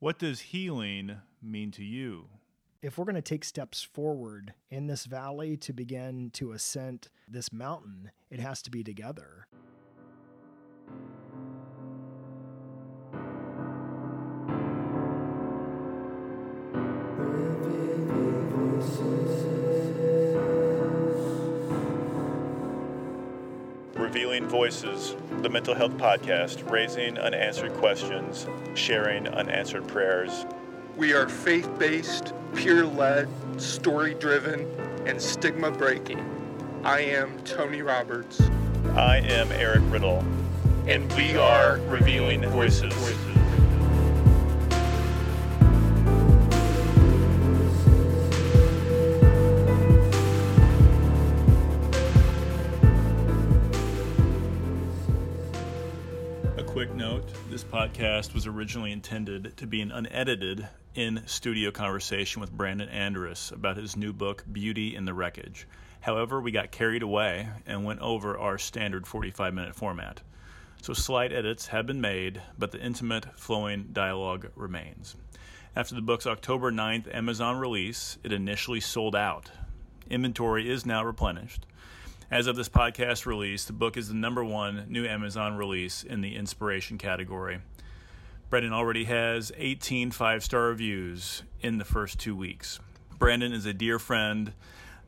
What does healing mean to you? If we're going to take steps forward in this valley to begin to ascend this mountain, it has to be together. Voices, the mental health podcast, raising unanswered questions, sharing unanswered prayers. We are faith based, peer led, story driven, and stigma breaking. I am Tony Roberts. I am Eric Riddle, and we are Revealing Voices. Podcast was originally intended to be an unedited in studio conversation with Brandon Andrus about his new book, Beauty in the Wreckage. However, we got carried away and went over our standard 45 minute format. So slight edits have been made, but the intimate, flowing dialogue remains. After the book's October 9th Amazon release, it initially sold out. Inventory is now replenished. As of this podcast release, the book is the number one new Amazon release in the inspiration category. Brandon already has 18 five star reviews in the first two weeks. Brandon is a dear friend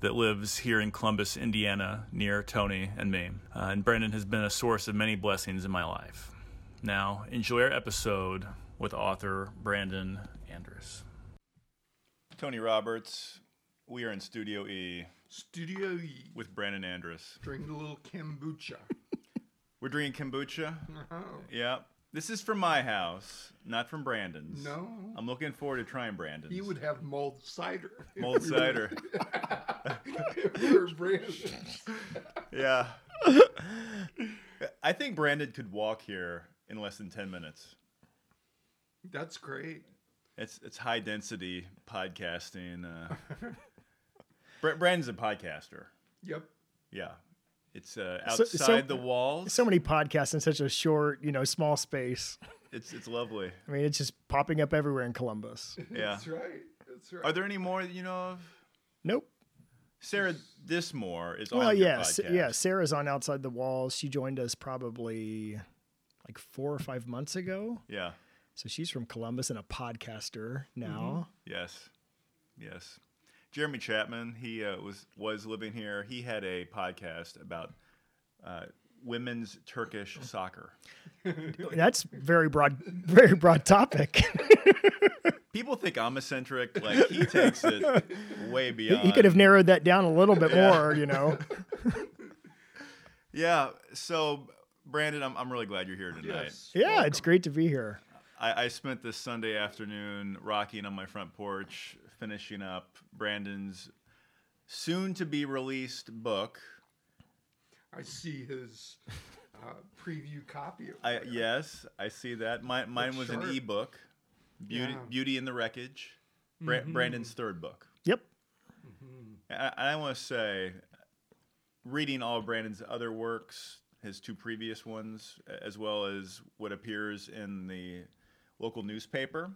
that lives here in Columbus, Indiana, near Tony and me. Uh, and Brandon has been a source of many blessings in my life. Now, enjoy our episode with author Brandon Andrus. Tony Roberts, we are in Studio E Studio E. with Brandon Andrus. Drink a little kombucha. We're drinking kombucha. Oh, Yeah. This is from my house, not from Brandon's. no. I'm looking forward to trying Brandon's. He would have mulled cider. Mold cider. For Brandon. yeah. I think Brandon could walk here in less than 10 minutes. That's great. It's it's high density podcasting. Uh, Brandon's a podcaster. Yep. Yeah. It's uh, outside so- the walls. So many podcasts in such a short, you know, small space. It's it's lovely. I mean, it's just popping up everywhere in Columbus. Yeah. That's right. That's right. Are there any more that you know of? Nope. Sarah Dismore is Well, on your yes, podcast. yeah. Sarah's on Outside the Walls. She joined us probably like four or five months ago. Yeah. So she's from Columbus and a podcaster now. Yes, yes. Jeremy Chapman, he uh, was was living here. He had a podcast about uh, women's Turkish soccer. That's very broad, very broad topic. People think I'm eccentric. Like he takes it way beyond. he could have narrowed that down a little bit Yeah. more, you know. Yeah. So Brandon, I'm I'm really glad you're here tonight. Yes. Yeah, it's great to be here. I, I spent this Sunday afternoon rocking on my front porch, finishing up Brandon's soon to be released book. I see his uh, preview copy of I yes, I see that. My, mine was an sharp. ebook, Beauty Yeah. Mm-hmm. Beauty in the Wreckage, Bra- Brandon's third book. Yep. And I, I want to say, reading all of Brandon's other works, his two previous ones, as well as what appears in the local newspaper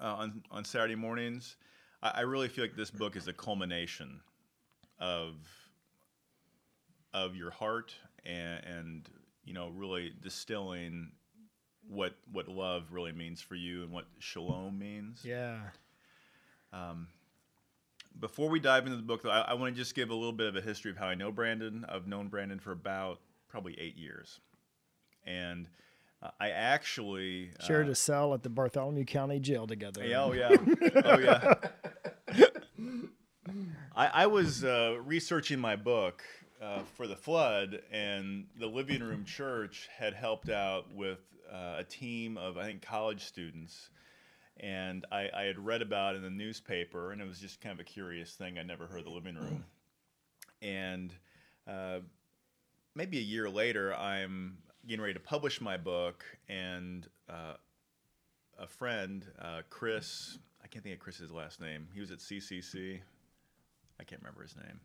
uh, on on Saturday mornings, I, I really feel like this book is a culmination of of your heart and, and you know really distilling what what love really means for you and what shalom means. Yeah. Um, Before we dive into the book, though, I, I want to just give a little bit of a history of how I know Brandon. I've known Brandon for about probably eight years, and I actually uh, Shared a cell at the Bartholomew County Jail together. Yeah, oh yeah, oh yeah. I, I was uh, researching my book uh, for the flood, and the Living Room Church had helped out with uh, a team of I think college students, and I, I had read about it in the newspaper, and it was just kind of a curious thing. I never heard of the Living Room, and uh, maybe a year later, I'm getting ready to publish my book, and uh, a friend, uh, Chris. I can't think of Chris's last name. He was at CCC. I can't remember his name.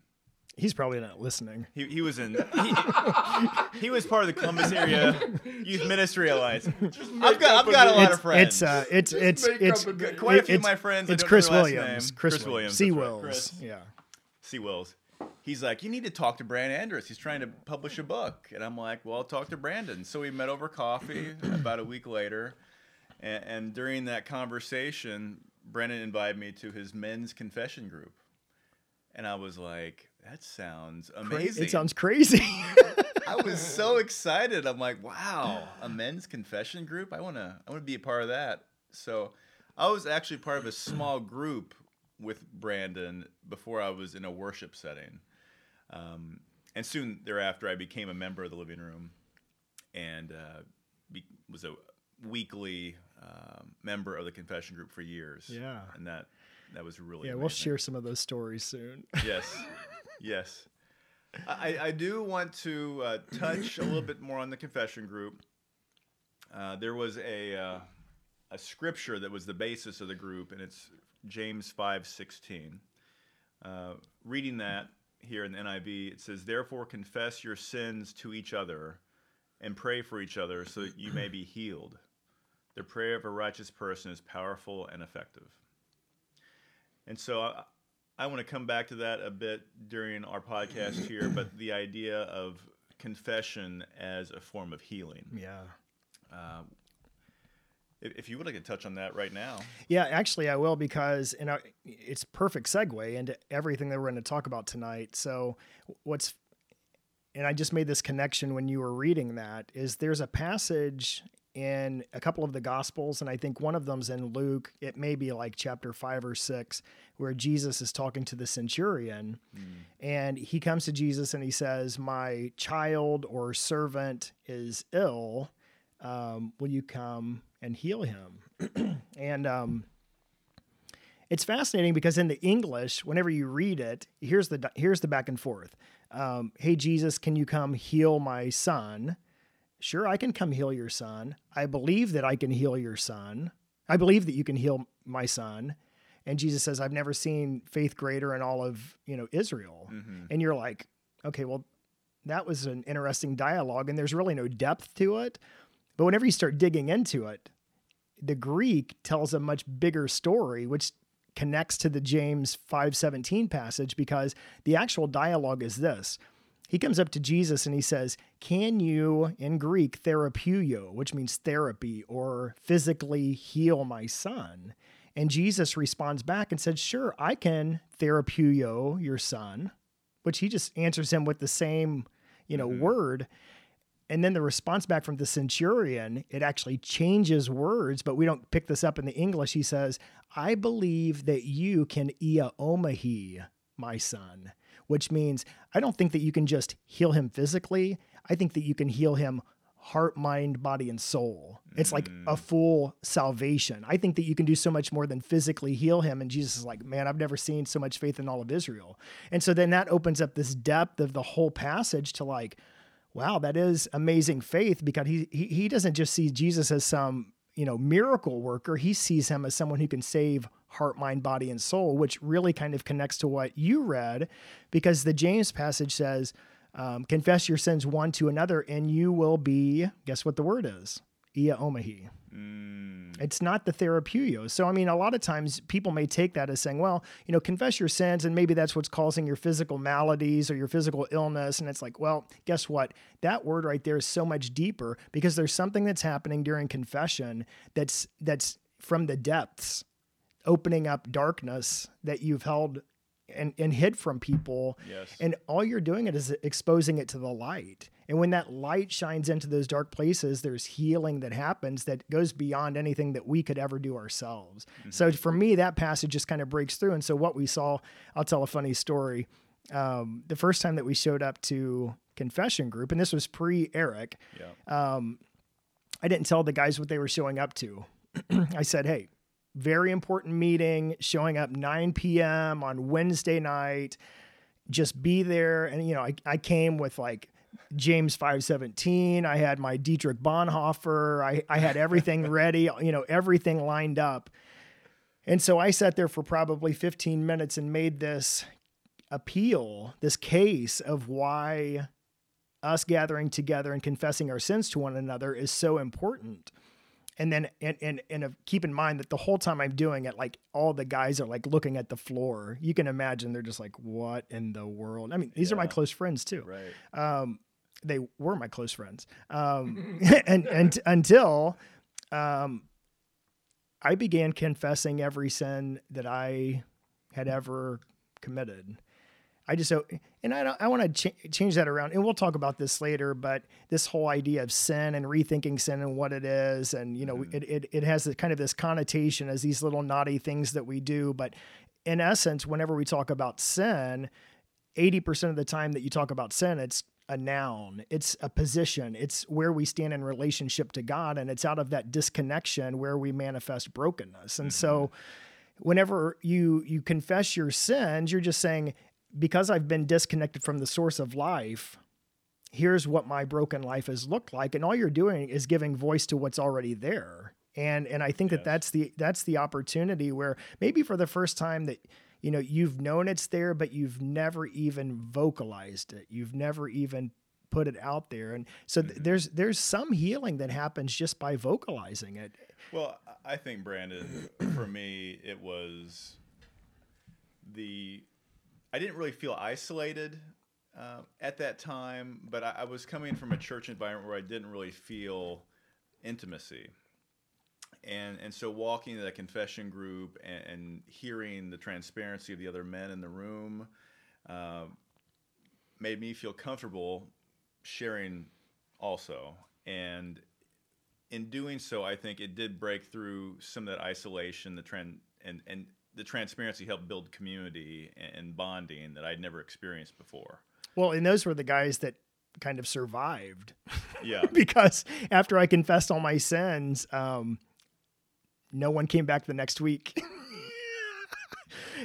He's probably not listening. He, he was in. He, he was part of the Columbus area Youth Ministry Alliance. I've got I've got a lot It's of friends. it's uh, it's it's make it's a name. Quite a few of it's- my friends, It's Chris Williams. Chris, Chris Williams. Williams, C. that's right. Wills. Yeah. C. Wills. He's like, you need to talk to Brandon Andrus. He's trying to publish a book, and I'm like, well, I'll talk to Brandon. So we met over coffee about a week later, and, and during that conversation, Brandon invited me to his men's confession group, and I was like, that sounds amazing. It sounds crazy. I was so excited. I'm like, wow, a men's confession group. I wanna, I wanna be a part of that. So, I was actually part of a small group with Brandon before I was in a worship setting, um, and soon thereafter, I became a member of the living room, and uh, be, was a weekly um, member of the confession group for years. Yeah. and that that was really yeah, we'll share some of those stories soon. Yes, yes. I, I do want to uh, touch a little bit more on the confession group. Uh, there was a uh, a scripture that was the basis of the group, and it's James five sixteen. Uh, reading that here in the NIV, it says, "Therefore confess your sins to each other, and pray for each other, so that you may be healed. The prayer of a righteous person is powerful and effective." And so I, I want to come back to that a bit during our podcast here, but the idea of confession as a form of healing. yeah. Uh, if, if you would like to touch on that right now, Yeah, actually, I will because and I, it's perfect segue into everything that we're going to talk about tonight. So, what's and I just made this connection when you were reading that is there's a passage in a couple of the gospels and I think one of them's in Luke. It may be like chapter 5 or 6 where Jesus is talking to the centurion and he comes to Jesus and he says, "My child or servant is ill. Um, will you come and heal him?" and um, it's fascinating because in the English, whenever you read it, here's the here's the back and forth. Um, hey Jesus, can you come heal my son? Sure, I can come heal your son. I believe that I can heal your son. I believe that you can heal my son. And Jesus says, I've never seen faith greater in all of you know Israel. And you're like, okay, well, that was an interesting dialogue, and there's really no depth to it. But whenever you start digging into it, the Greek tells a much bigger story, which connects to the James 5:17 passage because the actual dialogue is this. He comes up to Jesus and he says, "Can you in Greek therapeuo, which means therapy or physically heal my son?" And Jesus responds back and said, "Sure, I can therapeuo your son," which he just answers him with the same, you know, mm-hmm. word. And then the response back from the centurion, it actually changes words, but we don't pick this up in the English. He says, I believe that you can iaomai, my son, which means I don't think that you can just heal him physically. I think that you can heal him heart, mind, body, and soul. It's like a mm. full salvation. I think that you can do so much more than physically heal him. And Jesus is like, man, I've never seen so much faith in all of Israel. And so then that opens up this depth of the whole passage to like, wow, that is amazing faith because he, he he doesn't just see Jesus as some you know miracle worker. He sees him as someone who can save heart, mind, body, and soul, which really kind of connects to what you read, because the James passage says, um, "Confess your sins one to another, and you will be." Guess what the word is? Iaomai. Mm. It's not the therapeuo. So, I mean, a lot of times people may take that as saying, well, you know, confess your sins, and maybe that's what's causing your physical maladies or your physical illness. And it's like, well, guess what? That word right there is so much deeper because there's something that's happening during confession that's that's from the depths, opening up darkness that you've held and, and hid from people. Yes. And all you're doing it is exposing it to the light. And when that light shines into those dark places, there's healing that happens that goes beyond anything that we could ever do ourselves. So for me, that passage just kind of breaks through. And so what we saw, I'll tell a funny story. Um, the first time that we showed up to confession group, and this was pre Eric, yeah, I didn't tell the guys what they were showing up to. I said, hey, very important meeting, showing up 9 p.m. on Wednesday night. Just be there. And, you know, I, I came with like James 517. I had my Dietrich Bonhoeffer. I, I had everything ready, you know, everything lined up. And so I sat there for probably 15 minutes and made this appeal, this case of why us gathering together and confessing our sins to one another is so important. And then, and, and, and uh, keep in mind that the whole time I'm doing it, like all the guys are like looking at the floor. You can imagine they're just like, what in the world? I mean, these yeah. are my close friends too. Right. Um, they were my close friends. Um, and, and until, um, I began confessing every sin that I had ever committed. I just so and I don't I want to ch- change that around and we'll talk about this later but this whole idea of sin and rethinking sin and what it is and you know mm-hmm. it, it it has kind of this connotation as these little naughty things that we do but in essence whenever we talk about sin 80% of the time that you talk about sin it's a noun it's a position it's where we stand in relationship to God and it's out of that disconnection where we manifest brokenness and mm-hmm. so whenever you you confess your sins you're just saying because I've been disconnected from the source of life, here's what my broken life has looked like and all you're doing is giving voice to what's already there. And and I think yes. that that's the that's the opportunity where maybe for the first time that you know you've known it's there but you've never even vocalized it. You've never even put it out there and so th- mm-hmm. there's there's some healing that happens just by vocalizing it well i think brandon for me it was the I didn't really feel isolated uh, at that time, but I, I, was coming from a church environment where I didn't really feel intimacy. And, and so walking to that confession group and, and hearing the transparency of the other men in the room uh, made me feel comfortable sharing also. And in doing so, I think it did break through some of that isolation, the trend, and, and the transparency helped build community and bonding that I'd never experienced before. Well, and those were the guys that kind of survived. Yeah. because after I confessed all my sins, um, no one came back the next week.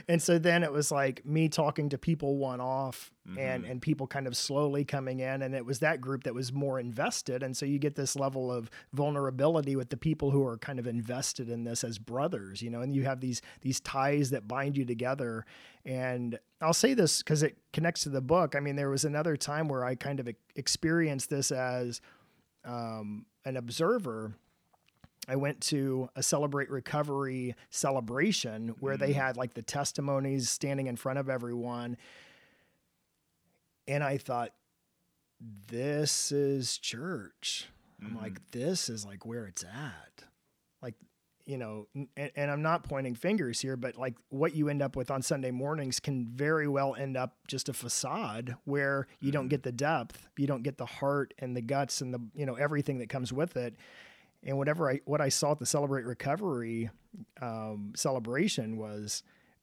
and so then it was like me talking to people one off mm-hmm. and and people kind of slowly coming in and it was that group that was more invested. And so you get this level of vulnerability with the people who are kind of invested in this as brothers you know and you have these these ties that bind you together. And I'll say this cuz it connects to the book. I mean there was another time where I kind of experienced this as um, an observer I went to a Celebrate Recovery celebration where mm-hmm. they had like the testimonies standing in front of everyone. And I thought, this is church. Mm-hmm. I'm like, this is like where it's at. Like, you know, and, and, I'm not pointing fingers here, but like what you end up with on Sunday mornings can very well end up just a facade where you don't mm-hmm. get the depth, you don't get the heart and the guts and the, you know, everything that comes with it and whatever I what I saw at the Celebrate Recovery um, celebration was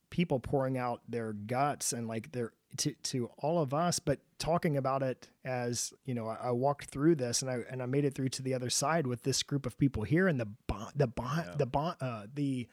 people pouring out their guts and like their to to all of us, but talking about it as you know, I, I, walked through this and I and I made it through to the other side with this group of people here, and the bond, the bond, yeah. the bond, uh, the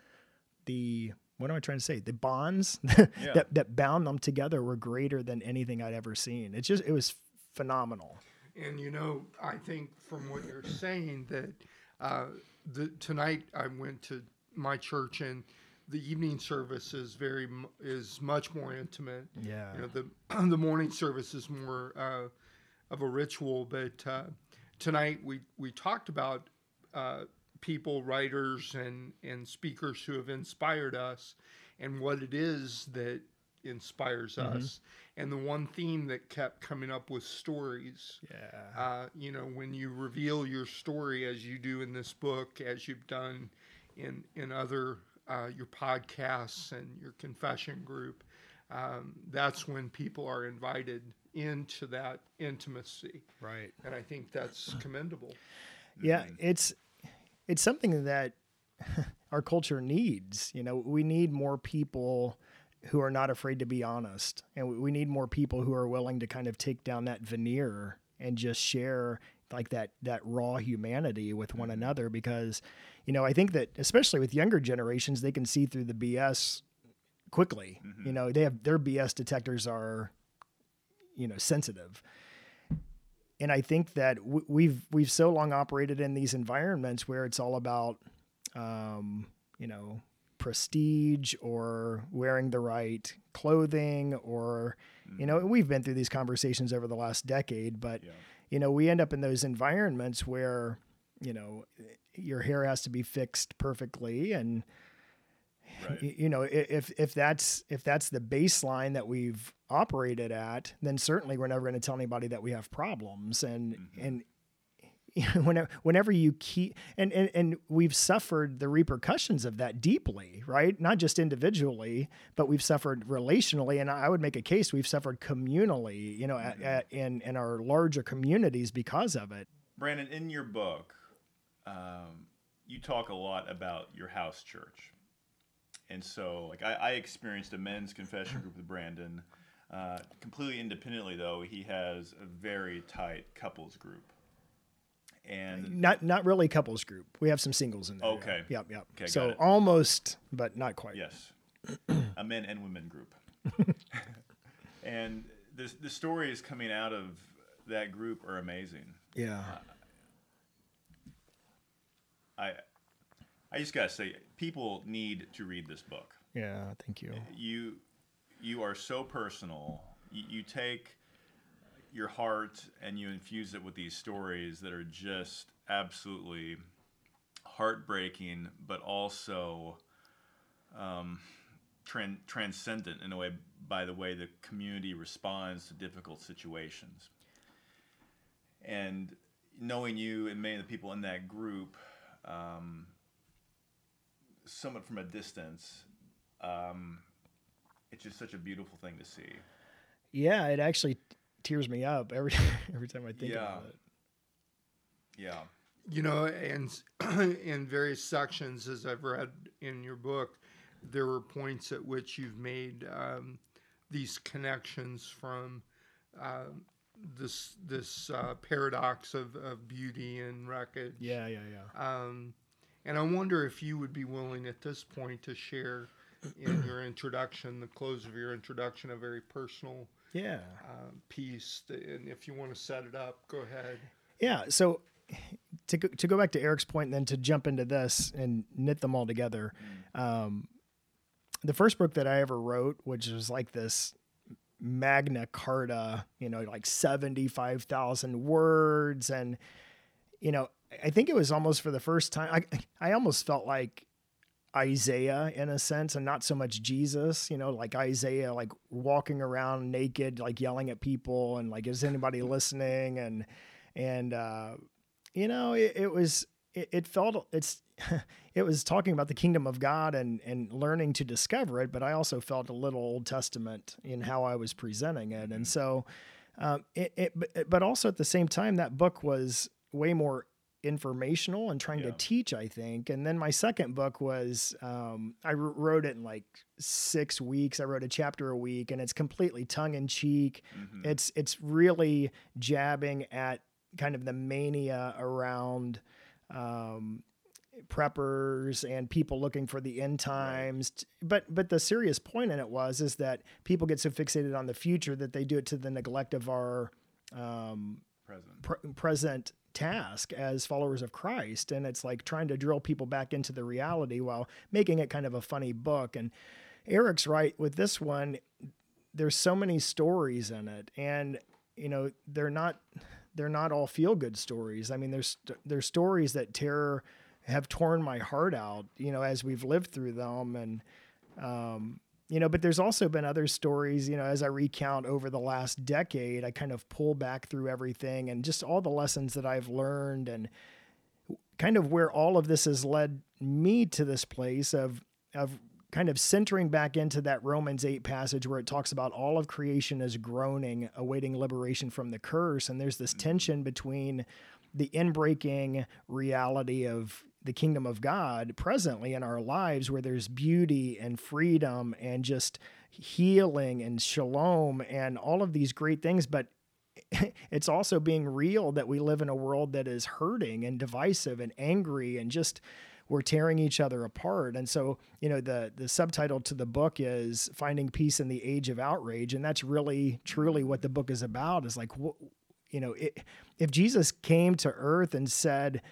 the what am I trying to say? The bonds yeah. that that bound them together were greater than anything I'd ever seen. It's just it was phenomenal. And you know, I think from what you're saying that uh, the, tonight I went to my church and the evening service is very is much more intimate. Yeah. You know, the the morning service is more uh, of a ritual, but uh, tonight we we talked about uh, people, writers, and and speakers who have inspired us, and what it is that inspires mm-hmm. us. And the one theme that kept coming up was stories. Yeah. Uh, you know, when you reveal your story as you do in this book, as you've done in in other uh, your podcasts and your confession group, um, that's when people are invited into that intimacy. Right. And I think that's commendable. Yeah, mm-hmm. it's it's something that our culture needs. You know, we need more people who are not afraid to be honest. And we need more people who are willing to kind of take down that veneer and just share like that that raw humanity with one mm-hmm. another because you know, I think that especially with younger generations they can see through the BS quickly. Mm-hmm. You know, they have their BS detectors are you know, sensitive. And I think that w- we've we've so long operated in these environments where it's all about um, you know, prestige or wearing the right clothing or you know we've been through these conversations over the last decade but Yeah. you know we end up in those environments where you know your hair has to be fixed perfectly and Right. you know if if that's if that's the baseline that we've operated at then certainly we're never going to tell anybody that we have problems and Mm-hmm. and whenever whenever you keep and, and and we've suffered the repercussions of that deeply right not just individually but we've suffered relationally and i would make a case we've suffered communally you know Mm-hmm. at, at, in in our larger communities because of it Brandon, in your book, um, you talk a lot about your house church. And so, like, I, I experienced a men's confession group with Brandon. Uh, completely independently, though, he has a very tight couples group. And not not really couples group we have some singles in there Okay. yep yep Okay, so almost but not quite yes, a men and women group. and the, the stories coming out of that group are amazing. yeah I I just gotta say, people need to read this book. yeah thank you You you are so personal. You, you take your heart and you infuse it with these stories that are just absolutely heartbreaking, but also um, tran- transcendent in a way by the way the community responds to difficult situations. And knowing you and many of the people in that group, um, somewhat from a distance, um, it's just such a beautiful thing to see. yeah it actually tears me up every every time i think Yeah. about it Yeah. You know, and in various sections, as I've read in your book, there were points at which you've made um, these connections from um this this uh, paradox of, of beauty and wreckage. yeah yeah yeah Um, and I wonder if you would be willing at this point to share in your introduction, the close of your introduction, a very personal yeah uh, piece. And if you want to set it up, go ahead. Yeah. So to go, to go back to Eric's point, and then to jump into this and knit them all together, um, the first book that I ever wrote, which was like this Magna Carta, you know, like seventy five thousand words, and you know, I think it was almost for the first time. I I almost felt like Isaiah in a sense, and not so much Jesus. You know, like Isaiah, like walking around naked, like yelling at people, and like, is anybody listening? And and uh, you know, it, it was it, it felt it's it was talking about the kingdom of God and and learning to discover it. But I also felt a little Old Testament in how I was presenting it, and so. Um, it, it, but- but also at the same time, that book was way more informational and trying Yeah. to teach, I think. And then my second book was, um, I wrote it in like six weeks. I wrote a chapter a week and it's completely tongue in cheek. Mhm. It's, it's really jabbing at kind of the mania around, um, preppers and people looking for the end times but but the serious point in it was is that people get so fixated on the future that they do it to the neglect of our um, Present. pr- present task as followers of Christ. And it's like trying to drill people back into the reality while making it kind of a funny book. And Eric's right with this one. There's so many stories in it, and you know they're not they're not all feel good stories. I mean, there's there's stories that terror have torn my heart out. You know, as we've lived through them, and um, you know, but there's also been other stories, you know, as I recount over the last decade, I kind of pull back through everything and just all the lessons that I've learned and kind of where all of this has led me to this place of of kind of centering back into that Romans 8 passage where it talks about all of creation is groaning awaiting liberation from the curse. And there's this mm-hmm. tension between the inbreaking reality of the kingdom of God presently in our lives where there's beauty and freedom and just healing and shalom and all of these great things. But it's also being real that we live in a world that is hurting and divisive and angry and just we're tearing each other apart. And so you know the the subtitle to the book is finding peace in the age of outrage. And that's really truly what the book is about is like you know it, if jesus came to earth and said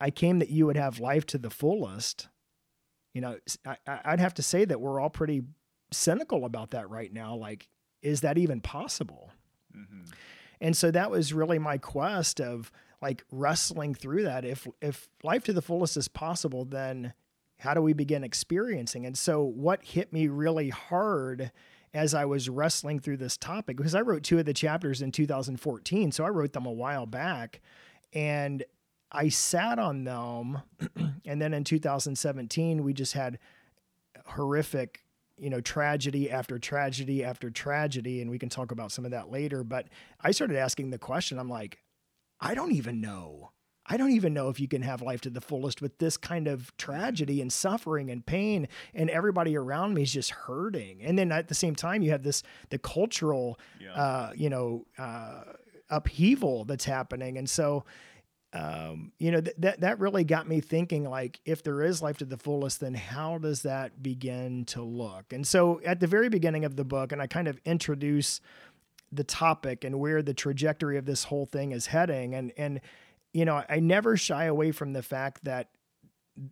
i came that you would have life to the fullest you know, I, I'd have to say that we're all pretty cynical about that right now. Like, is that even possible? Mm-hmm. And so that was really my quest of like wrestling through that. If if life to the fullest is possible, then how do we begin experiencing? And so what hit me really hard as I was wrestling through this topic, because I wrote two of the chapters in 2014, so I wrote them a while back, and I sat on them, and then in 2017 we just had horrific you know tragedy after tragedy after tragedy and we can talk about some of that later but i started asking the question i'm like i don't even know. I don't even know if you can have life to the fullest with this kind of tragedy and suffering and pain and everybody around me is just hurting. And then at the same time you have this the cultural yeah. uh, you know uh, upheaval that's happening. And so um, you know, th- that, that really got me thinking like, if there is life to the fullest, then how does that begin to look? And so at the very beginning of the book, and I kind of introduce the topic and where the trajectory of this whole thing is heading. And, and, you know, I never shy away from the fact that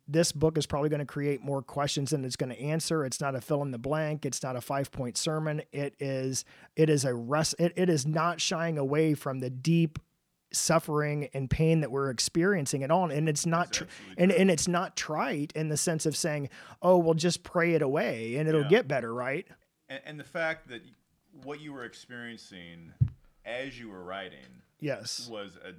this book is probably going to create more questions than it's going to answer. It's not a fill in the blank. It's not a five point sermon. It is, it is a rest. It, it is not shying away from the deep suffering and pain that we're experiencing at all. And it's not tr- and, and it's not trite in the sense of saying oh well just pray it away and it'll yeah. get better right? And, and, the fact that what you were experiencing as you were writing yes. was a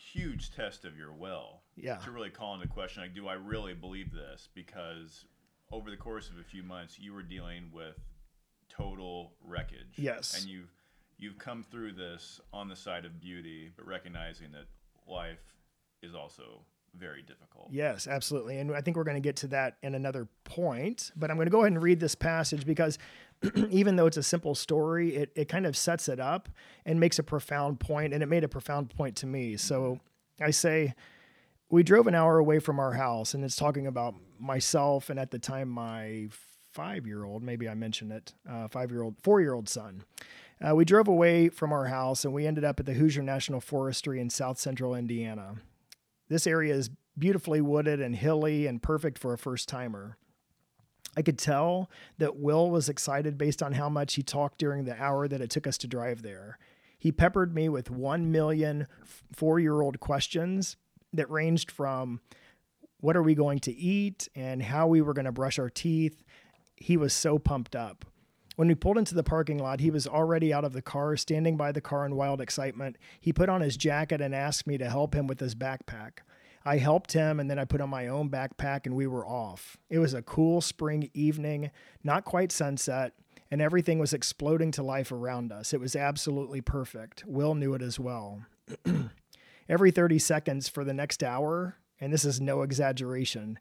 huge test of your will yeah. to really call into question like do i really believe this? Because over the course of a few months you were dealing with total wreckage. Yes. And you've you've come through this on the side of beauty, but recognizing that life is also very difficult. Yes, absolutely. And I think we're going to get to that in another point, but I'm going to go ahead and read this passage because even though it's a simple story, it, it kind of sets it up and makes a profound point, and it made a profound point to me. So I say, we drove an hour away from our house, and it's talking about myself and at the time my five year old, maybe I mentioned it, uh, five year old, four year old son. Uh, we drove away from our house and we ended up at the Hoosier National Forestry in south central Indiana. This area is beautifully wooded and hilly and perfect for a first timer. I could tell that Will was excited based on how much he talked during the hour that it took us to drive there. He peppered me with 1 million four year old questions that ranged from what are we going to eat and how we were going to brush our teeth. He was so pumped up. When we pulled into the parking lot, he was already out of the car, standing by the car in wild excitement. He put on his jacket and asked me to help him with his backpack. I helped him and then I put on my own backpack and we were off. It was a cool spring evening, not quite sunset, and everything was exploding to life around us. It was absolutely perfect. Will knew it as well. Every 30 seconds for the next hour, and this is no exaggeration,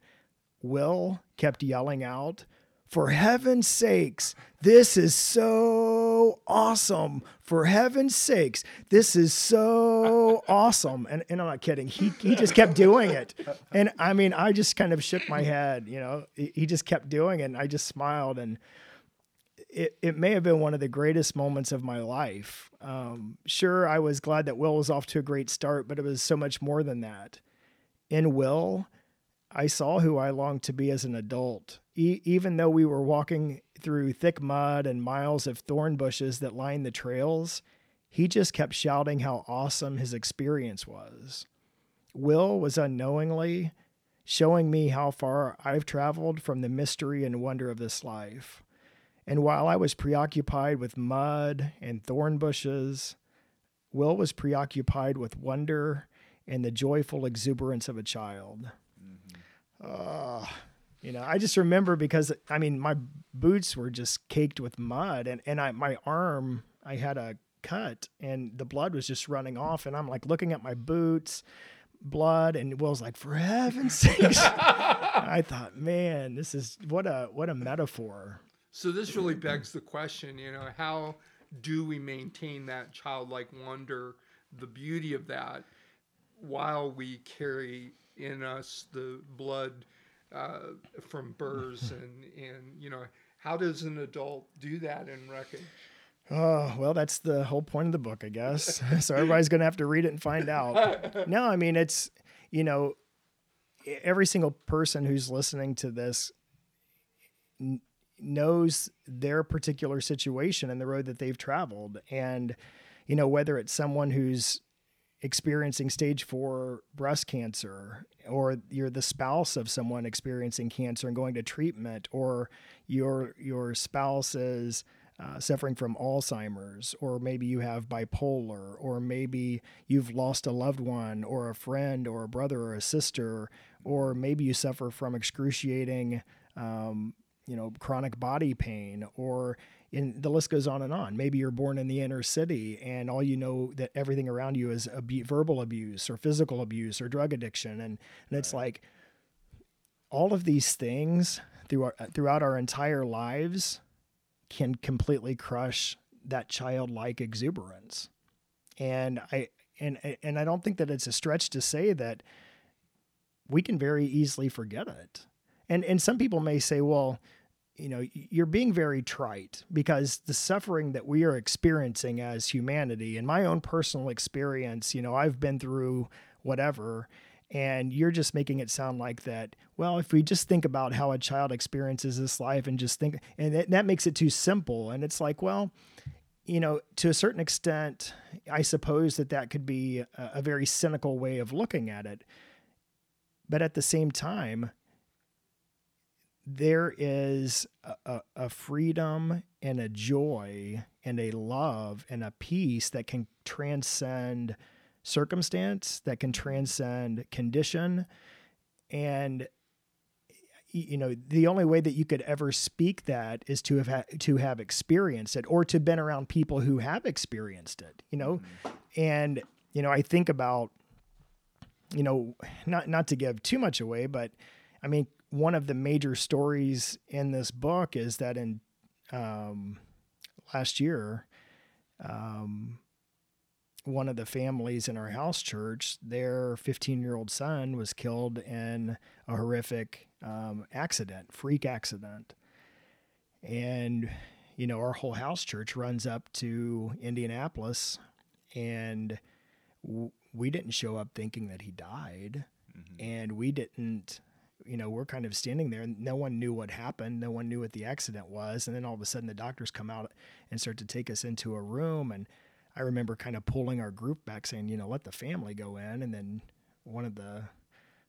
Will kept yelling out, for heaven's sakes, this is so awesome. For heaven's sakes, this is so awesome. And, and I'm not kidding. He, he just kept doing it. And I mean, I just kind of shook my head, you know, he just kept doing it. And I just smiled. And it, it may have been one of the greatest moments of my life. Um, sure, I was glad that Will was off to a great start, but it was so much more than that. In Will, I saw who I longed to be as an adult. E- even though we were walking through thick mud and miles of thorn bushes that lined the trails, he just kept shouting how awesome his experience was. Will was unknowingly showing me how far I've traveled from the mystery and wonder of this life. And while I was preoccupied with mud and thorn bushes, Will was preoccupied with wonder and the joyful exuberance of a child. Uh, you know, I just remember because I mean, my boots were just caked with mud, and and I my arm I had a cut, and the blood was just running off, and I'm like looking at my boots, blood, and Will's like, for heaven's sakes! I thought, man, this is what a what a metaphor. So this really begs the question, you know, how do we maintain that childlike wonder, the beauty of that, while we carry in us the blood uh, from burrs and and you know how does an adult do that in wreckage? Oh, well, that's the whole point of the book, I guess. so everybody's going to have to read it and find out. no, I mean, it's, you know, every single person who's listening to this n- knows their particular situation and the road that they've traveled. And, you know, whether it's someone who's experiencing stage four breast cancer, or you're the spouse of someone experiencing cancer and going to treatment, or your your spouse is uh, suffering from Alzheimer's, or maybe you have bipolar, or maybe you've lost a loved one, or a friend, or a brother, or a sister, or maybe you suffer from excruciating, um, you know, chronic body pain, or in, the list goes on and on. Maybe you're born in the inner city and all you know that everything around you is abu- verbal abuse or physical abuse or drug addiction. And, and it's like all of these things throughout, uh, throughout our entire lives can completely crush that childlike exuberance. And I, and, and I don't think that it's a stretch to say that we can very easily forget it. And, and some people may say, well, you know, you're being very trite because the suffering that we are experiencing as humanity, in my own personal experience, you know, I've been through whatever, and you're just making it sound like that. Well, if we just think about how a child experiences this life and just think, and that, that makes it too simple. And it's like, well, you know, to a certain extent, I suppose that that could be a, a very cynical way of looking at it. But at the same time, there is a, a, freedom and a joy and a love and a peace that can transcend circumstance, that can transcend condition. And you know the only way that you could ever speak that is to have ha- to have experienced it or to been around people who have experienced it you know mm-hmm. and you know i think about you know not not to give too much away but i mean one of the major stories in this book is that in um, last year, um, one of the families in our house church, their 15 year old son was killed in a horrific um, accident, freak accident. And, you know, our whole house church runs up to Indianapolis, and w- we didn't show up thinking that he died. Mm-hmm. And we didn't you know, we're kind of standing there and no one knew what happened. No one knew what the accident was. And then all of a sudden the doctors come out and start to take us into a room. And I remember kind of pulling our group back saying, you know, let the family go in. And then one of the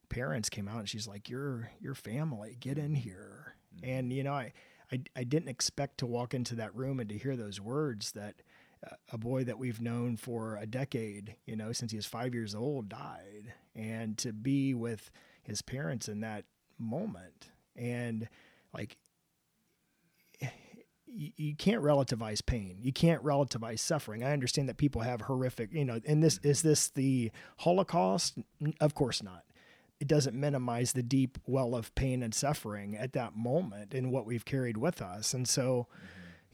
parents came out and she's like, your, your family, get in here. Mm-hmm. And, you know, I, I, I didn't expect to walk into that room and to hear those words that uh, a boy that we've known for a decade, you know, since he was five years old died. And to be with, his parents in that moment. And like, you, can't relativize pain. You can't relativize suffering. I understand that people have horrific, you know, and this is this the Holocaust? Of course not. It doesn't minimize the deep well of pain and suffering at that moment and what we've carried with us. And so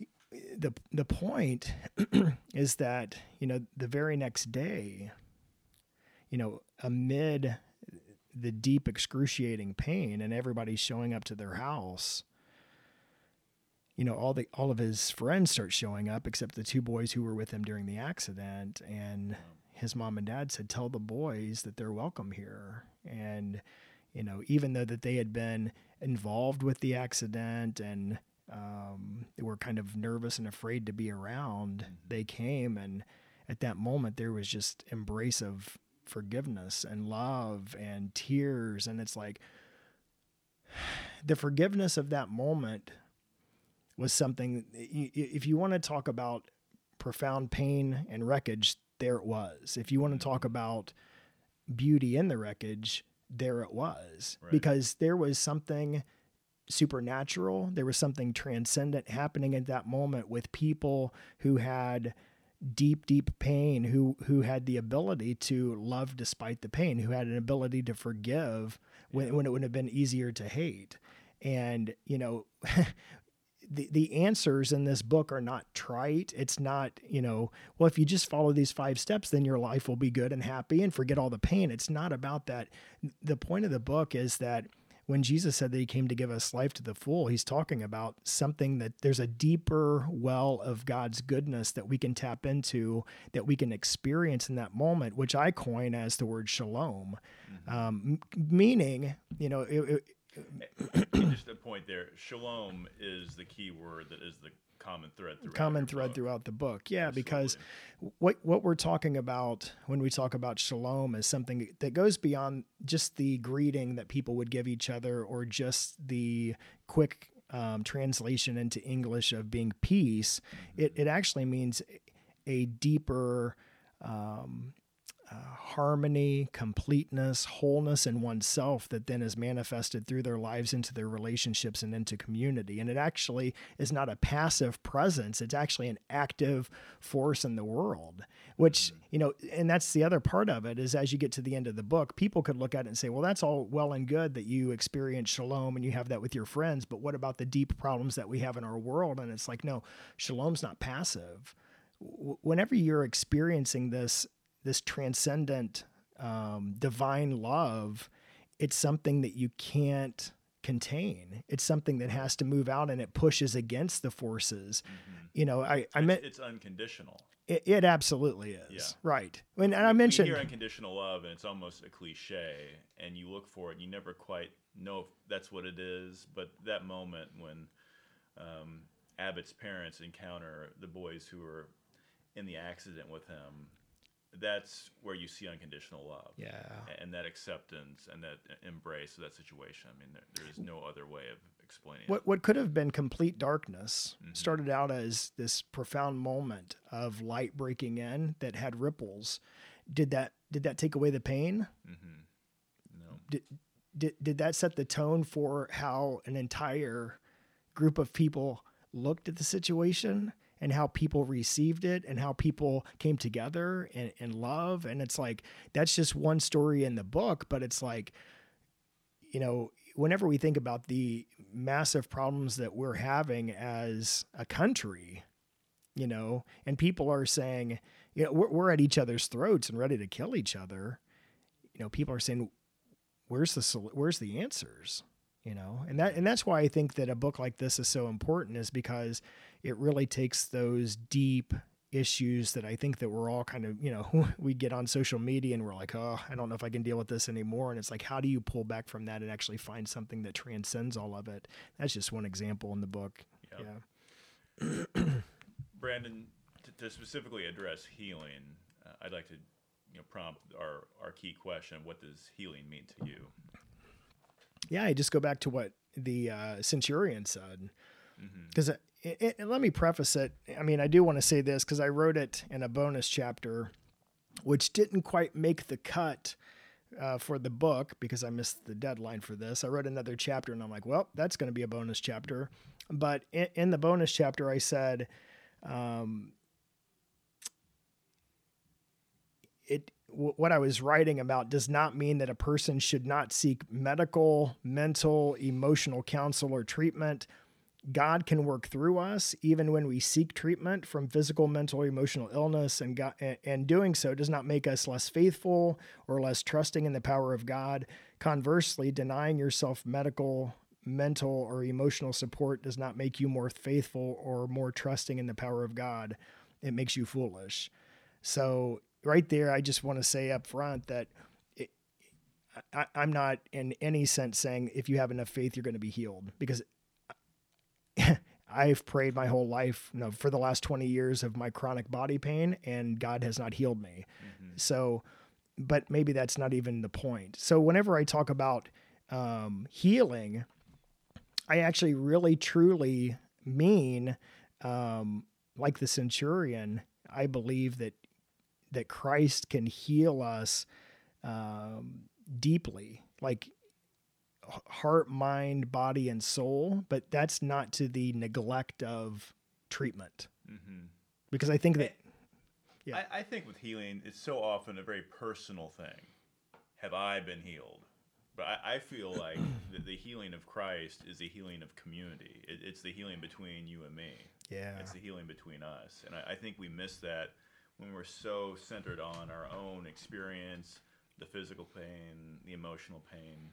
mm-hmm. the the point is that, you know, the very next day, you know, amid the deep excruciating pain and everybody showing up to their house you know all the all of his friends start showing up except the two boys who were with him during the accident. And his mom and dad said tell the boys that they're welcome here. And you know even though that they had been involved with the accident and um, they were kind of nervous and afraid to be around mm-hmm. they came. And at that moment there was just embrace of forgiveness and love and tears. And it's like the forgiveness of that moment was something, if you want to talk about profound pain and wreckage, there it was. If you want to mm-hmm. talk about beauty in the wreckage, there it was. Right. Because there was something supernatural, there was something transcendent happening at that moment with people who had deep, deep pain, who who had the ability to love despite the pain, who had an ability to forgive when, yeah. when it would have been easier to hate. And, you know, the, the answers in this book are not trite. It's not, you know, well, if you just follow these five steps, then your life will be good and happy and forget all the pain. It's not about that. The point of the book is that when Jesus said that he came to give us life to the full, he's talking about something that there's a deeper well of God's goodness that we can tap into, that we can experience in that moment, which I coin as the word shalom, mm-hmm. um, meaning, you know, it, it, just a point there. Shalom is the key word that is the common thread throughout common thread book. throughout the book. Yeah, because what what we're talking about when we talk about shalom is something that goes beyond just the greeting that people would give each other or just the quick um, translation into English of being peace. It it actually means a deeper um, uh, harmony, completeness, wholeness in oneself that then is manifested through their lives into their relationships and into community. And it actually is not a passive presence, it's actually an active force in the world, which, you know, and that's the other part of it is as you get to the end of the book, people could look at it and say, well, that's all well and good that you experience shalom and you have that with your friends, but what about the deep problems that we have in our world? And it's like, no, shalom's not passive. W- Whenever you're experiencing this this transcendent um, divine love, it's something that you can't contain. It's something that has to move out and it pushes against the forces. You know, I, I meant It's unconditional. it, it absolutely is. Yeah. Right. When, and I mentioned, hear unconditional love, and it's almost a cliche, and you look for it, and you never quite know if that's what it is. But that moment when um, Abbott's parents encounter the boys who were in the accident with him, that's where you see unconditional love. yeah. And that acceptance and that embrace of that situation. I mean, there, there is no other way of explaining What, it. what could have been complete darkness mm-hmm. started out as this profound moment of light breaking in that had ripples. Did that did that take away the pain? Mm-hmm. No. did, did did that set the tone for how an entire group of people looked at the situation and how people received it and how people came together in, in love. And it's like that's just one story in the book but it's like you know whenever we think about the massive problems that we're having as a country you know and people are saying you know we're, we're at each other's throats and ready to kill each other you know people are saying where's the where's the answers you know? And that and that's why i think that a book like this is so important is because it really takes those deep issues that i think that we're all kind of you know we get on social media and we're like oh i don't know if i can deal with this anymore. And it's like how do you pull back from that and actually find something that transcends all of it? That's just one example in the book. Yep. yeah. Brandon, to, to specifically address healing, uh, I'd like to you know, prompt our, our key question what does healing mean to you? Yeah i just go back to what the uh, centurion said. Mm-hmm. because let me preface it. I mean i do want to say this because i wrote it in a bonus chapter which didn't quite make the cut uh, for the book because i missed the deadline for this. I wrote another chapter and i'm like well that's going to be a bonus chapter. But in, in the bonus chapter i said um, it w- what I was writing about does not mean that a person should not seek medical, mental, emotional counsel or treatment. God can work through us even when we seek treatment from physical, mental, emotional illness, and God, and doing so does not make us less faithful or less trusting in the power of God. Conversely, denying yourself medical, mental, or emotional support does not make you more faithful or more trusting in the power of God. It makes you foolish. So right there, I just want to say up front that it, I, I'm not in any sense saying if you have enough faith, you're going to be healed because I've prayed my whole life, you know, for the last 20 years of my chronic body pain and God has not healed me. So, but maybe that's not even the point. So whenever I talk about um, healing, I actually really truly mean, um, like the centurion, I believe that that Christ can heal us um, deeply, like heart, mind, body, and soul. But that's not to the neglect of treatment, Mm-hmm. because I think that Yeah. I, I think with healing, it's so often a very personal thing. Have I been healed? But I, I feel like the, the healing of Christ is the healing of community. It, it's the healing between you and me. yeah, It's the healing between us. And I, I think we miss that when we're so centered on our own experience, the physical pain, the emotional pain.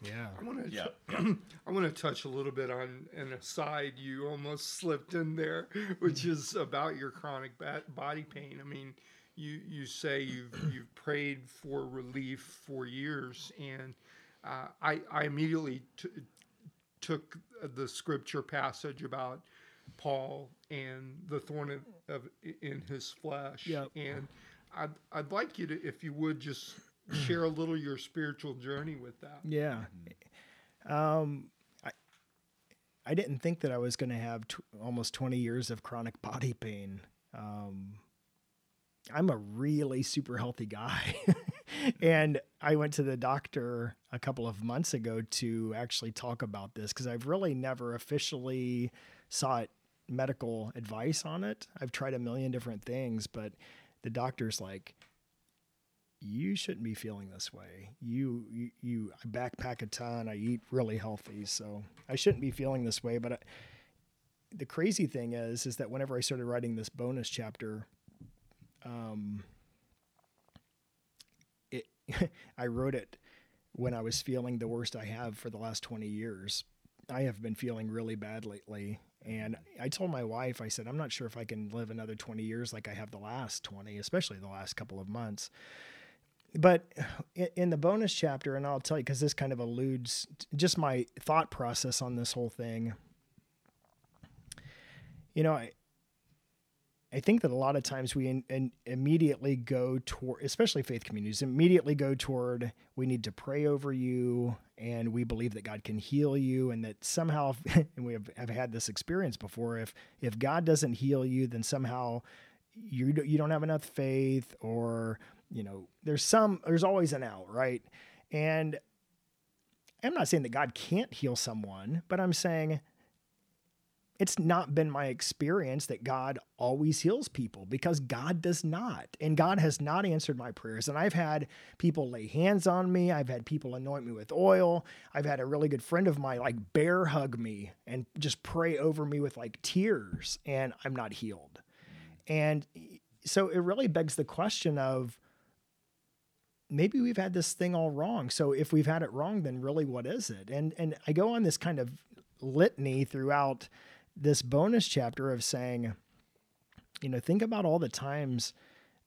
yeah, I want to Yeah. I want to touch a little bit on an aside you almost slipped in there, which is about your chronic ba- body pain. I mean, you you say you've you've prayed for relief for years, and uh, I, I immediately t- took the scripture passage about Paul and the thorn of, of in his flesh. Yep. And I'd, I'd like you to, if you would, just share a little your spiritual journey with that. Yeah. Um, I, I didn't think that I was going to have t- almost 20 years of chronic body pain. Um, I'm a really super healthy guy. and I went to the doctor a couple of months ago to actually talk about this because I've really never officially sought medical advice on it. I've tried a million different things, but the doctor's like, you shouldn't be feeling this way. You, you, you I backpack a ton. I eat really healthy, so I shouldn't be feeling this way. But I, the crazy thing is, is that whenever I started writing this bonus chapter, um, it, I wrote it when I was feeling the worst I have for the last 20 years. I have been feeling really bad lately. And I told my wife, I said, I'm not sure if I can live another 20 years like I have the last 20, especially the last couple of months but in the bonus chapter, and I'll tell you because this kind of alludes just my thought process on this whole thing. You know, I I think that a lot of times we in, in immediately go toward, especially faith communities, immediately go toward we need to pray over you, and we believe that God can heal you, and that somehow, and we have, have had this experience before. If if God doesn't heal you, then somehow you you don't have enough faith, or you know, there's some, there's always an out, right? And I'm not saying that God can't heal someone, but I'm saying it's not been my experience that God always heals people because God does not. And God has not answered my prayers. And I've had people lay hands on me. I've had people anoint me with oil. I've had a really good friend of mine like bear hug me and just pray over me with like tears, and I'm not healed. And so it really begs the question of maybe we've had this thing all wrong. So if we've had it wrong, then really what is it? And and I go on this kind of litany throughout this bonus chapter of saying, you know, think about all the times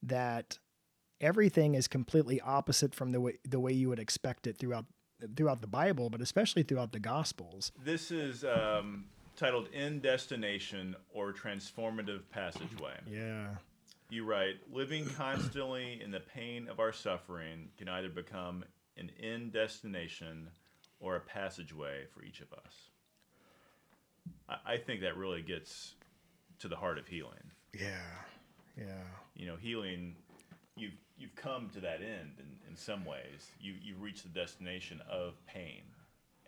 that everything is completely opposite from the way the way you would expect it throughout throughout the Bible, but especially throughout the Gospels. This is um, titled "End Destination" or "Transformative Passageway." Yeah. You write, living constantly in the pain of our suffering can either become an end destination or a passageway for each of us. I, I think that really gets to the heart of healing. Yeah. Yeah. You know, healing, you've, you've come to that end in, in some ways. You, you've reached the destination of pain.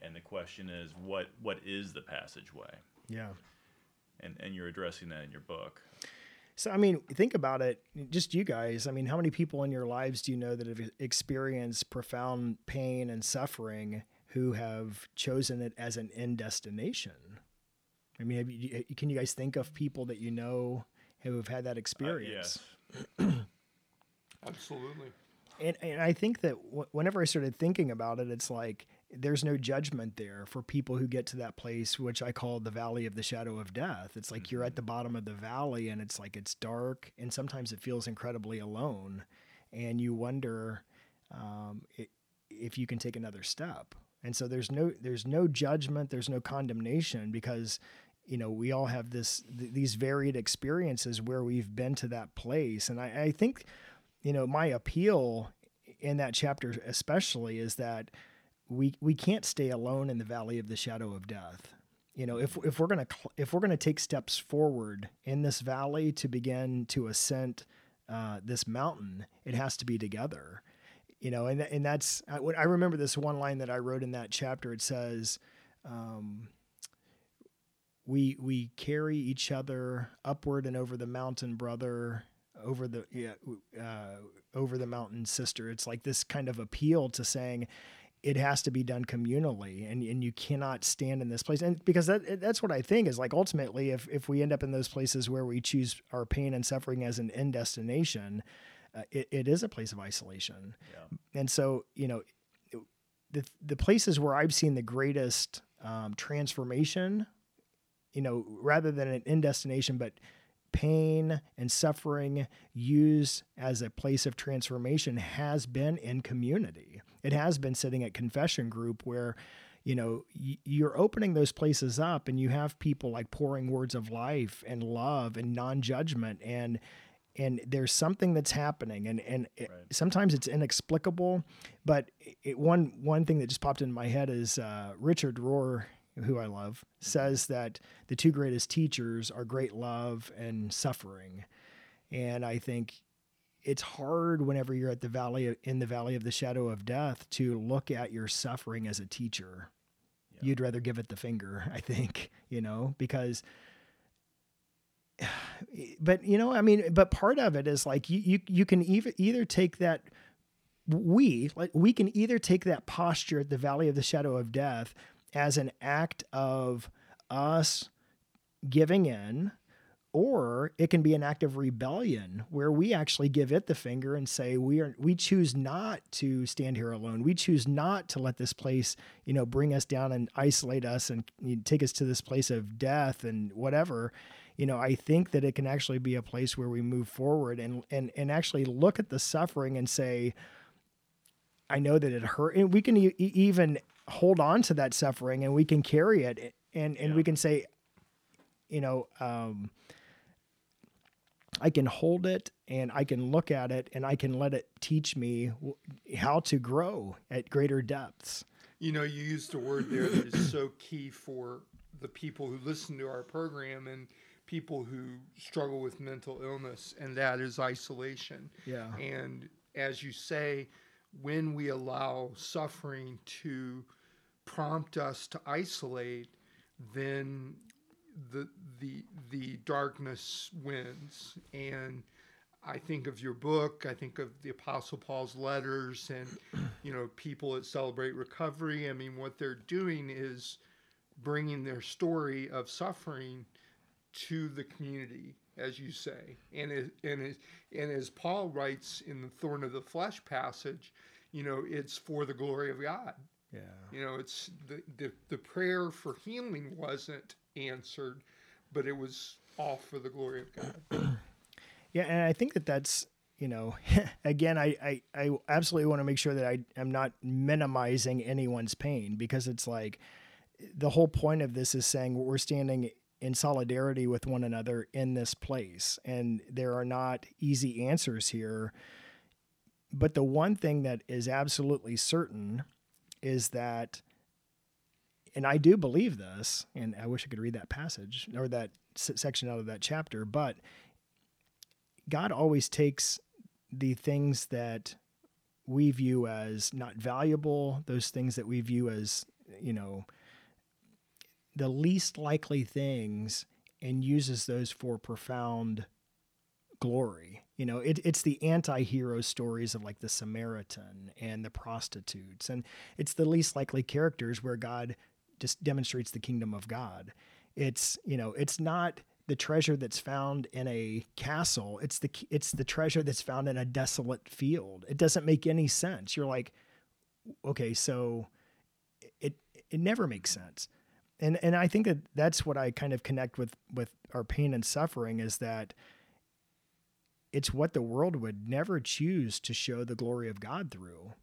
And the question is, what, what is the passageway? Yeah. And, and you're addressing that in your book. So, I mean, think about it. Just you guys. I mean, how many people in your lives do you know that have experienced profound pain and suffering who have chosen it as an end destination? I mean, you, can you guys think of people that you know who have had that experience? Uh, yes. Absolutely. And, and I think that w- whenever I started thinking about it, it's like there's no judgment there for people who get to that place, which I call the valley of the shadow of death. It's like mm-hmm. you're at the bottom of the valley and it's like it's dark and sometimes it feels incredibly alone. And you wonder um, it, if you can take another step. And so there's no there's no judgment, there's no condemnation because you know we all have this th- these varied experiences where we've been to that place. And I, I think you know my appeal in that chapter especially is that we we can't stay alone in the valley of the shadow of death. You know, if if we're gonna if we're gonna take steps forward in this valley to begin to ascend uh, this mountain, it has to be together. You know, and and that's I, I remember this one line that I wrote in that chapter. It says. Um, we we carry each other upward and over the mountain, brother, over the yeah, uh, over the mountain, sister. It's like this kind of appeal to saying, it has to be done communally and, and you cannot stand in this place and because that that's what i think is like ultimately if, if we end up in those places where we choose our pain and suffering as an end destination uh, it, it is a place of isolation yeah. and so you know the, the places where i've seen the greatest um, transformation you know rather than an end destination but pain and suffering used as a place of transformation has been in community it has been sitting at confession group where you know you're opening those places up and you have people like pouring words of life and love and non-judgment and and there's something that's happening and and right. it, sometimes it's inexplicable but it, one one thing that just popped in my head is uh, Richard Rohr who I love says that the two greatest teachers are great love and suffering and I think it's hard whenever you're at the valley of, in the valley of the shadow of death to look at your suffering as a teacher. Yeah. You'd rather give it the finger, I think, you know, because but you know, I mean, but part of it is like you you, you can either either take that we like we can either take that posture at the valley of the shadow of death as an act of us giving in or it can be an act of rebellion where we actually give it the finger and say we are we choose not to stand here alone. We choose not to let this place you know bring us down and isolate us and take us to this place of death and whatever. You know i think that it can actually be a place where we move forward and and and actually look at the suffering and say i know that it hurt. And we can e- even hold on to that suffering and we can carry it and and yeah. we can say you know um I can hold it and I can look at it and I can let it teach me how to grow at greater depths. You know, you used a word there that is so key for the people who listen to our program and people who struggle with mental illness, and that is isolation. Yeah. And as you say, when we allow suffering to prompt us to isolate, then the the the darkness wins and I think of your book. I think of the Apostle Paul's letters, and you know, people that celebrate recovery. I mean, what they're doing is bringing their story of suffering to the community, as you say, and it, and it, and as Paul writes in the Thorn of the Flesh passage, you know, it's for the glory of God. Yeah. You know, it's the the, the prayer for healing wasn't answered, but it was all for the glory of God. yeah, and I think that that's you know, again, I, I, I absolutely want to make sure that I am not minimizing anyone's pain because it's like the whole point of this is saying we're standing in solidarity with one another in this place. And there are not easy answers here. But the one thing that is absolutely certain is that and I do believe this, and I wish I could read that passage or that section out of that chapter, but God always takes the things that we view as not valuable, those things that we view as, you know, the least likely things, and uses those for profound glory. You know, it, it's the anti hero stories of like the Samaritan and the prostitutes. And it's the least likely characters where God just demonstrates the kingdom of God. It's, you know, it's not the treasure that's found in a castle. It's the it's the treasure that's found in a desolate field. It doesn't make any sense. You're like, okay, so it it never makes sense. And and I think that that's what I kind of connect with with our pain and suffering is that it's what the world would never choose to show the glory of God through,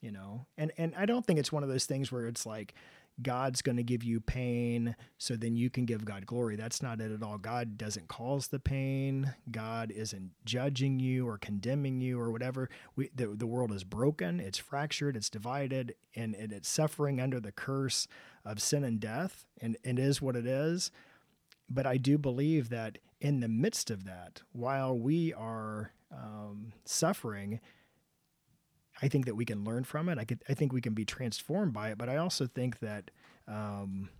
you know. And and I don't think it's one of those things where it's like God's going to give you pain so then you can give God glory. That's not it at all. God doesn't cause the pain. God isn't judging you or condemning you or whatever. We, the, the world is broken, it's fractured, it's divided, and, and it's suffering under the curse of sin and death. And it is what it is. But I do believe that in the midst of that, while we are um, suffering, I think that we can learn from it. I could, I think we can be transformed by it, but I also think that um,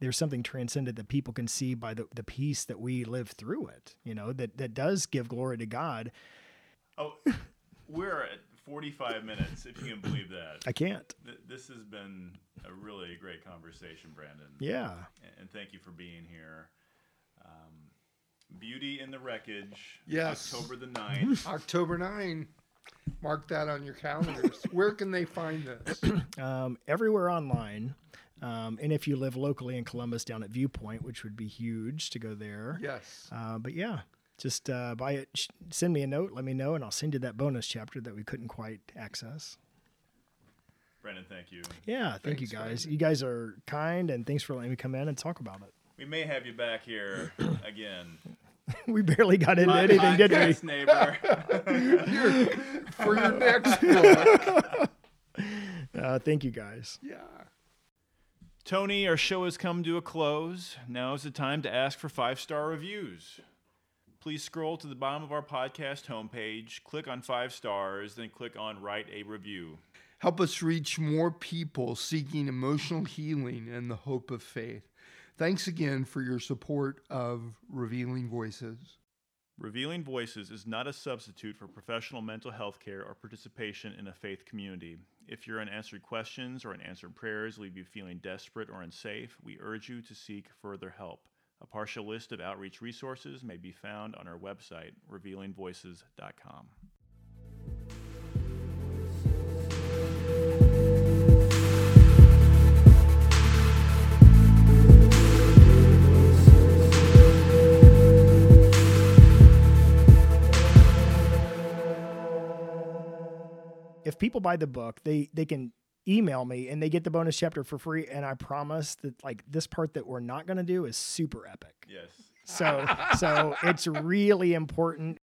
there's something transcendent that people can see by the, the peace that we live through it. You know that that does give glory to God. Oh, we're at 45 minutes, if you can believe that. I can't. this has been a really great conversation, Brandon. Yeah. And, and thank you for being here. Um, Beauty in the Wreckage. Yes. October the 9th. October 9. Mark that on your calendars. Where can they find this? Um, everywhere online. Um, and if you live locally in Columbus, down at Viewpoint, which would be huge to go there. Yes. Uh, but yeah, just uh, buy it. Sh- send me a note. Let me know, and I'll send you that bonus chapter that we couldn't quite access. Brandon, thank you. Yeah, thank Thanks, you guys. Brandon. You guys are kind, and thanks for letting me come in and talk about it. We may have you back here again. we barely got into My anything, did we? podcast neighbor. For your next book. Uh, thank you guys. Yeah. Tony, our show has come to a close. Now is the time to ask for five star reviews. Please scroll to the bottom of our podcast homepage, click on five stars, then click on write a review. Help us reach more people seeking emotional healing and the hope of faith. Thanks again for your support of Revealing Voices. Revealing Voices is not a substitute for professional mental health care or participation in a faith community. If your unanswered questions or unanswered prayers leave you feeling desperate or unsafe, we urge you to seek further help. A partial list of outreach resources may be found on our website, revealingvoices.com. If people buy the book, they they can email me and they get the bonus chapter for free. And I promise that like this part that we're not going to do is super epic. Yes. So so it's really important